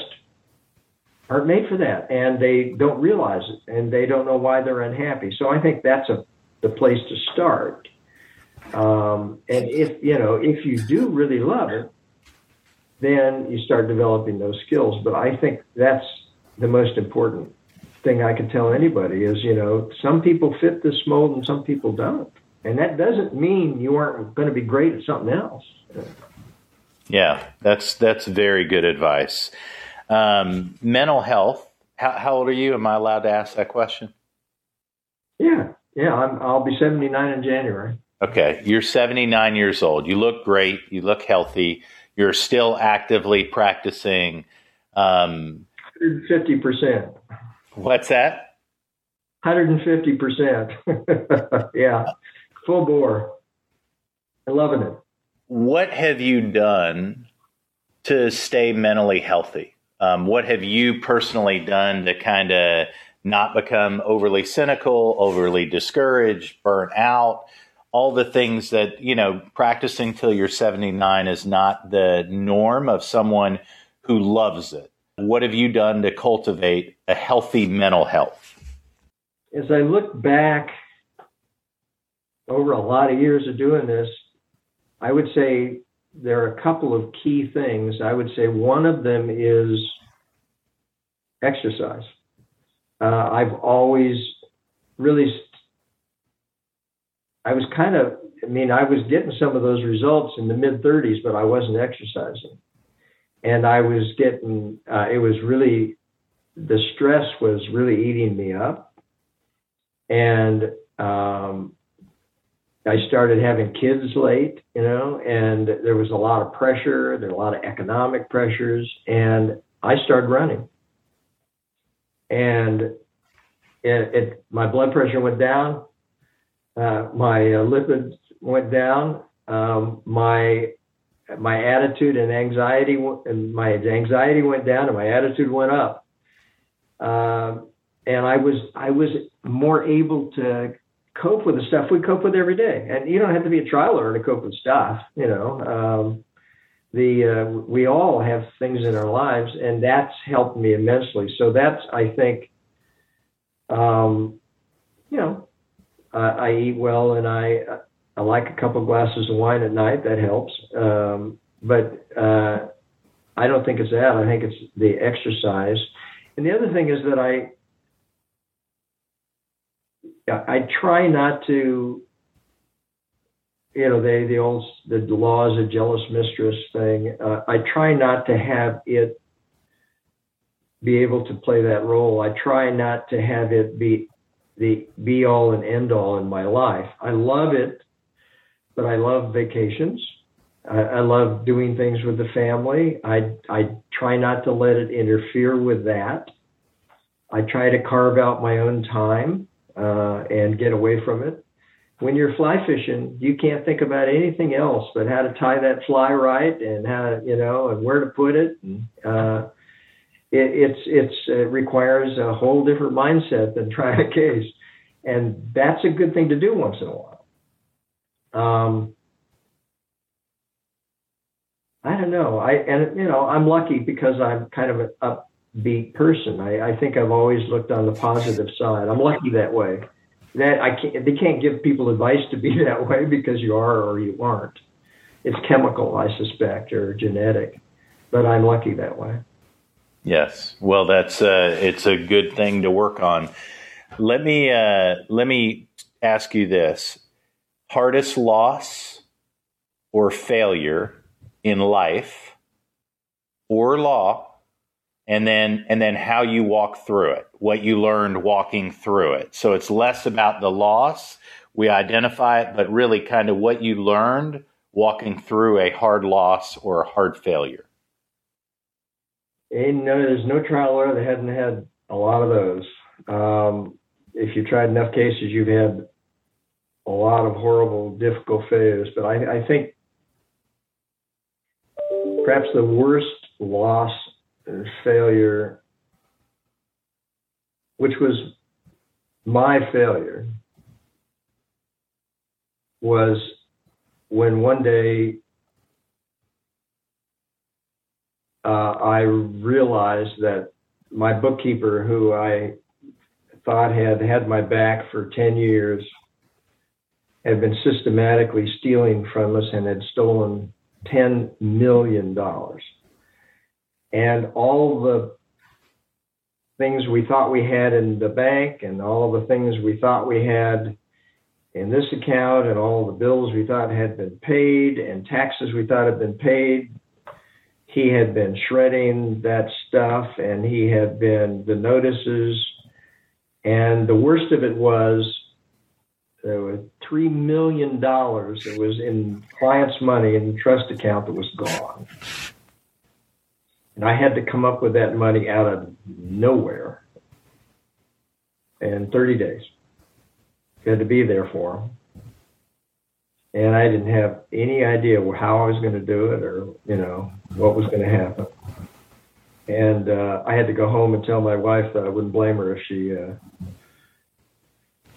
aren't made for that, and they don't realize it, and they don't know why they're unhappy. So I think that's a the place to start. Um, and if you know if you do really love it, then you start developing those skills. But I think that's the most important thing I could tell anybody is you know some people fit this mold and some people don't, and that doesn't mean you aren't going to be great at something else. Yeah, that's that's very good advice. Um, mental health. How, how, old are you? Am I allowed to ask that question? Yeah, yeah. I'm, I'll be 79 in January. Okay, you're 79 years old. You look great. You look healthy. You're still actively practicing. Um, 150%. What's that? 150%. yeah, full bore. I'm loving it. What have you done to stay mentally healthy? Um, what have you personally done to kind of not become overly cynical, overly discouraged, burnt out? All the things that, you know, practicing till you're 79 is not the norm of someone who loves it. What have you done to cultivate a healthy mental health? As I look back over a lot of years of doing this, I would say there are a couple of key things. I would say one of them is exercise. Uh, I've always really, I was kind of, I mean, I was getting some of those results in the mid 30s, but I wasn't exercising. And I was getting, uh, it was really, the stress was really eating me up. And um, I started having kids late, you know, and there was a lot of pressure, there were a lot of economic pressures, and I started running. And it, it my blood pressure went down, uh, my uh, lipids went down, um, my my attitude and anxiety and my anxiety went down, and my attitude went up. Uh, and I was I was more able to cope with the stuff we cope with every day. And you don't have to be a trial to cope with stuff, you know. Um, the uh, we all have things in our lives, and that's helped me immensely. So that's I think Um, you know, I eat well and I I like a couple glasses of wine at night. That helps. Um, but uh, I don't think it's that. I think it's the exercise. And the other thing is that I I try not to you know, they the old the laws of jealous mistress thing. Uh, I try not to have it be able to play that role. I try not to have it be the be all and end all in my life. I love it, but I love vacations. I, I love doing things with the family. I I try not to let it interfere with that. I try to carve out my own time uh, and get away from it when you're fly fishing, you can't think about anything else but how to tie that fly right and how to, you know and where to put it. And, uh, it, it's it's it requires a whole different mindset than trying a case, and that's a good thing to do once in a while. Um, I don't know. I and you know I'm lucky because I'm kind of an upbeat person. I, I think I've always looked on the positive side. I'm lucky that way that I can't, they can't give people advice to be that way because you are or you aren't. It's chemical, I suspect, or genetic, but I'm lucky that way. Yes, well, that's uh, it's a good thing to work on. Let me uh, let me ask you this: hardest loss or failure in life or law and then and then how you walk through it what you learned walking through it. So it's less about the loss we identify it but really kind of what you learned walking through a hard loss or a hard failure and no, there's no trial lawyer that hadn't had a lot of those. Um, if you've tried enough cases you've had a lot of horrible difficult failures. But I, I think perhaps the worst loss failure, which was my failure, was when one day uh, I realized that my bookkeeper, who I thought had had my back for 10 years, had been systematically stealing from us and had stolen $10 million and all the things we thought we had in the bank and all the things we thought we had in this account and all the bills we thought had been paid and taxes we thought had been paid he had been shredding that stuff and he had been the notices and the worst of it was there was three million dollars that was in clients money in the trust account that was gone and I had to come up with that money out of nowhere in 30 days. Had to be there for them. And I didn't have any idea how I was going to do it or, you know, what was going to happen. And uh, I had to go home and tell my wife that I wouldn't blame her if she uh,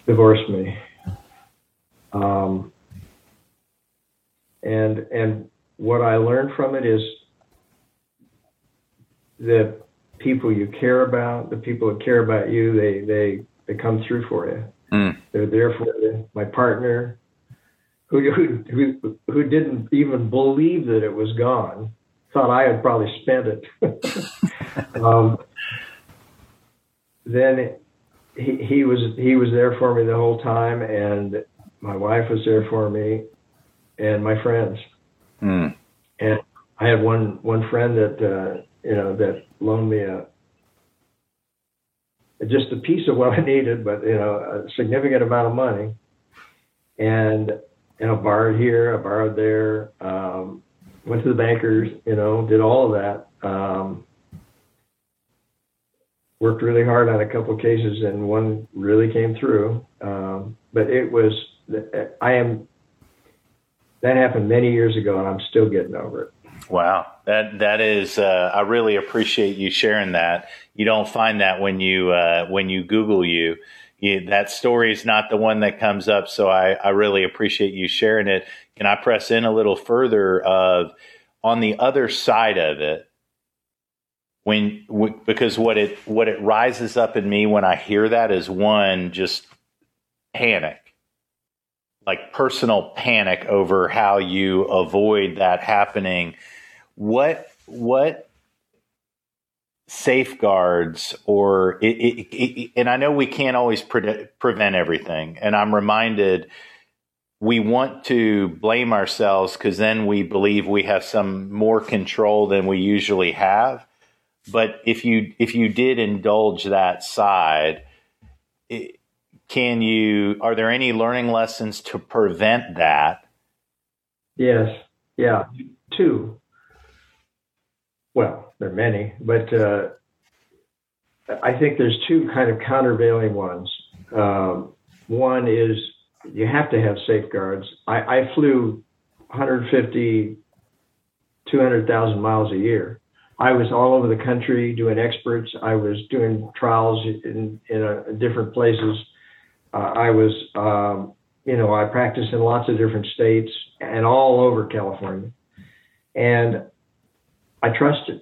divorced me. Um, and and what I learned from it is the people you care about, the people that care about you, they they they come through for you. Mm. They're there for you. My partner, who who who didn't even believe that it was gone, thought I had probably spent it. um, then he he was he was there for me the whole time, and my wife was there for me, and my friends. Mm. And I had one one friend that. Uh, you know, that loaned me a just a piece of what I needed, but you know, a significant amount of money. And you know, borrowed here, I borrowed there, um, went to the bankers, you know, did all of that. Um, worked really hard on a couple cases, and one really came through. Um, but it was, I am. That happened many years ago, and I'm still getting over it. Wow, that that is. Uh, I really appreciate you sharing that. You don't find that when you uh, when you Google you. You. That story is not the one that comes up, so I, I really appreciate you sharing it. Can I press in a little further? Of on the other side of it, when w- because what it what it rises up in me when I hear that is one just panic, like personal panic over how you avoid that happening. What what safeguards or it, it, it, and I know we can't always pre- prevent everything, and I'm reminded we want to blame ourselves because then we believe we have some more control than we usually have. But if you if you did indulge that side, can you? Are there any learning lessons to prevent that? Yes. Yeah. Two. Well, there are many, but uh, I think there's two kind of countervailing ones. Um, one is you have to have safeguards. I, I flew 150, 200,000 miles a year. I was all over the country doing experts. I was doing trials in, in a, different places. Uh, I was, um, you know, I practiced in lots of different states and all over California. And I trusted.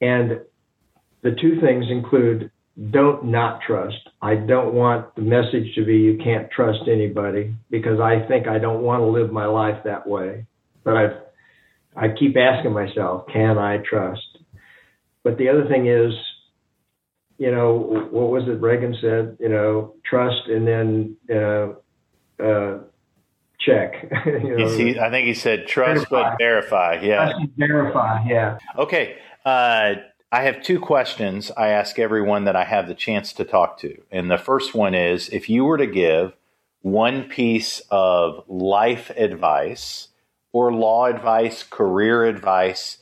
And the two things include don't not trust. I don't want the message to be you can't trust anybody because I think I don't want to live my life that way. But I I keep asking myself, can I trust? But the other thing is, you know, what was it Reagan said? You know, trust and then uh, uh, check. you know, he, I think he said trust verify. but verify. Yeah. Trust verify. Yeah. Okay. Uh, I have two questions I ask everyone that I have the chance to talk to. And the first one is if you were to give one piece of life advice or law advice, career advice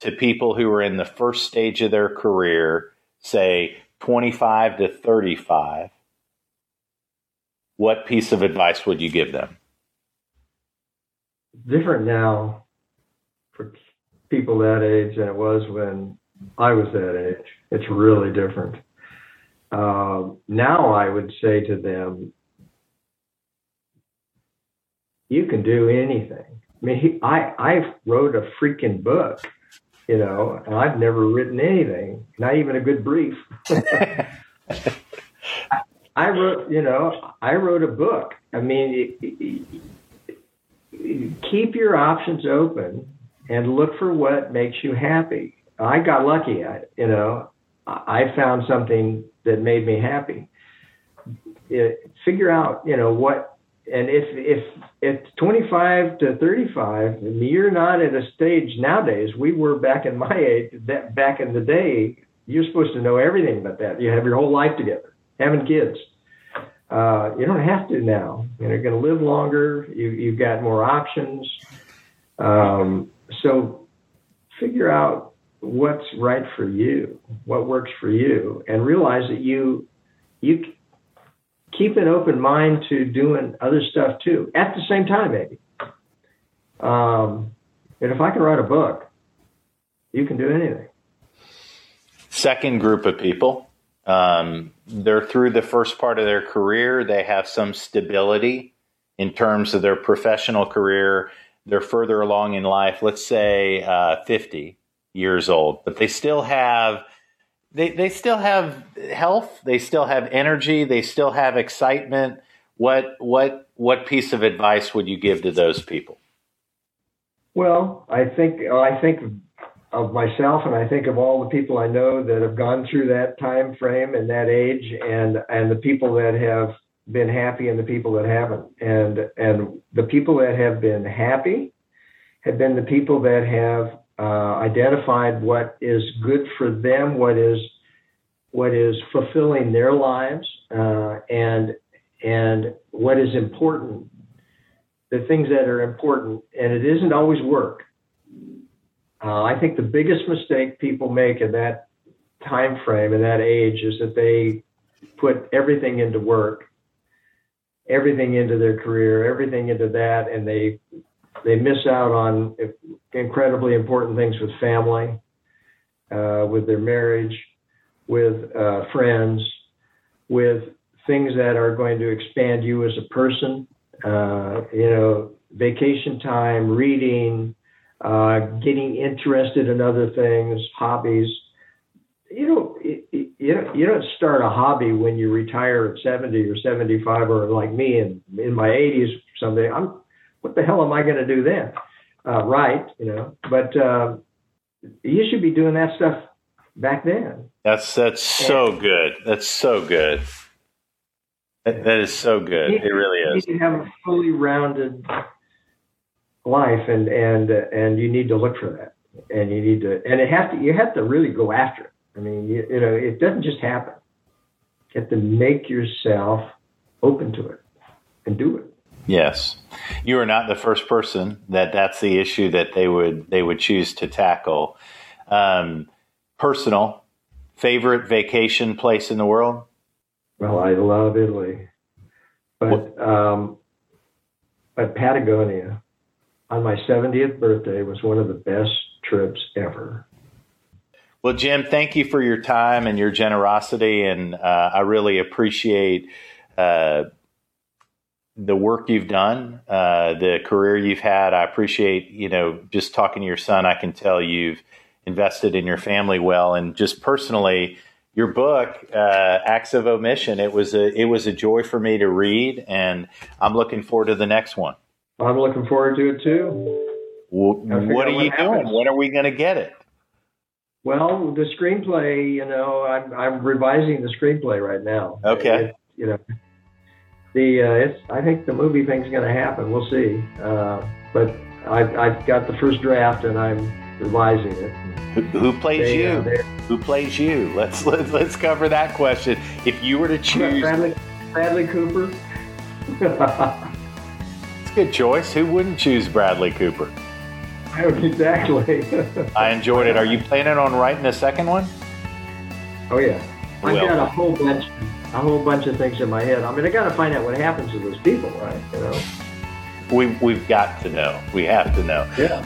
to people who are in the first stage of their career, say 25 to 35, what piece of advice would you give them? Different now people that age than it was when I was that age. It's really different. Uh, now I would say to them, you can do anything. I mean, I I wrote a freaking book, you know, and I've never written anything, not even a good brief. I wrote, you know, I wrote a book. I mean, keep your options open and look for what makes you happy. I got lucky. I, you know, I found something that made me happy. It, figure out, you know, what, and if if it's 25 to 35, you're not at a stage nowadays. We were back in my age, that back in the day. You're supposed to know everything about that. You have your whole life together, having kids. Uh, you don't have to now. You're going to live longer. You, you've got more options. Um, so figure out what's right for you, what works for you, and realize that you you keep an open mind to doing other stuff too at the same time, maybe. Um, and if I can write a book, you can do anything. Second group of people, um, they're through the first part of their career. They have some stability in terms of their professional career. They're further along in life, let's say uh, 50 years old, but they still have they they still have health, they still have energy, they still have excitement. What what what piece of advice would you give to those people? Well, I think I think of myself and I think of all the people I know that have gone through that time frame and that age and and the people that have been happy and the people that haven't. And and the people that have been happy have been the people that have uh, identified what is good for them, what is what is fulfilling their lives, uh, and and what is important, the things that are important, and it isn't always work. Uh, I think the biggest mistake people make in that time frame and that age is that they put everything into work, everything into their career, everything into that, and they they miss out on incredibly important things with family, uh, with their marriage, with uh, friends, with things that are going to expand you as a person. Uh, you know, vacation time, reading, uh, getting interested in other things, hobbies. You know, you don't you don't start a hobby when you retire at 70 or 75 or like me in in my 80s someday. I'm what the hell am I going to do then? Uh, right, you know. But uh, you should be doing that stuff back then. That's that's so good. That's so good. that, that is so good. You, it really is. You have a fully rounded life, and and uh, and you need to look for that, and you need to, and it has to. You have to really go after it. I mean, you, you know, it doesn't just happen. You have to make yourself open to it and do it. Yes, you are not the first person that that's the issue that they would they would choose to tackle. Um, personal favorite vacation place in the world? Well, I love Italy, but um, but Patagonia on my 70th birthday was one of the best trips ever. Well, Jim, thank you for your time and your generosity, and uh, I really appreciate. Uh, the work you've done, uh, the career you've had. I appreciate, you know, just talking to your son. I can tell you've invested in your family well, and just personally, your book, uh, Acts of Omission. It was a it was a joy for me to read, and I'm looking forward to the next one. I'm looking forward to it too. Well, what are you what doing? When are we going to get it? Well, the screenplay, you know, I'm I'm revising the screenplay right now. Okay. It, you know, the uh, it's I think the movie thing's going to happen. We'll see. Uh, but I've I've got the first draft and I'm revising it. Who, who plays they, you? Uh, who plays you? Let's, let's let's cover that question. If you were to choose Bradley, Bradley Cooper. it's a good choice. Who wouldn't choose Bradley Cooper? Exactly. I enjoyed it. Are you planning on writing a second one? Oh yeah, I've well, got a whole bunch, a whole bunch of things in my head. I mean, I got to find out what happens to those people, right? You know. We we've got to know. We have to know. Yeah.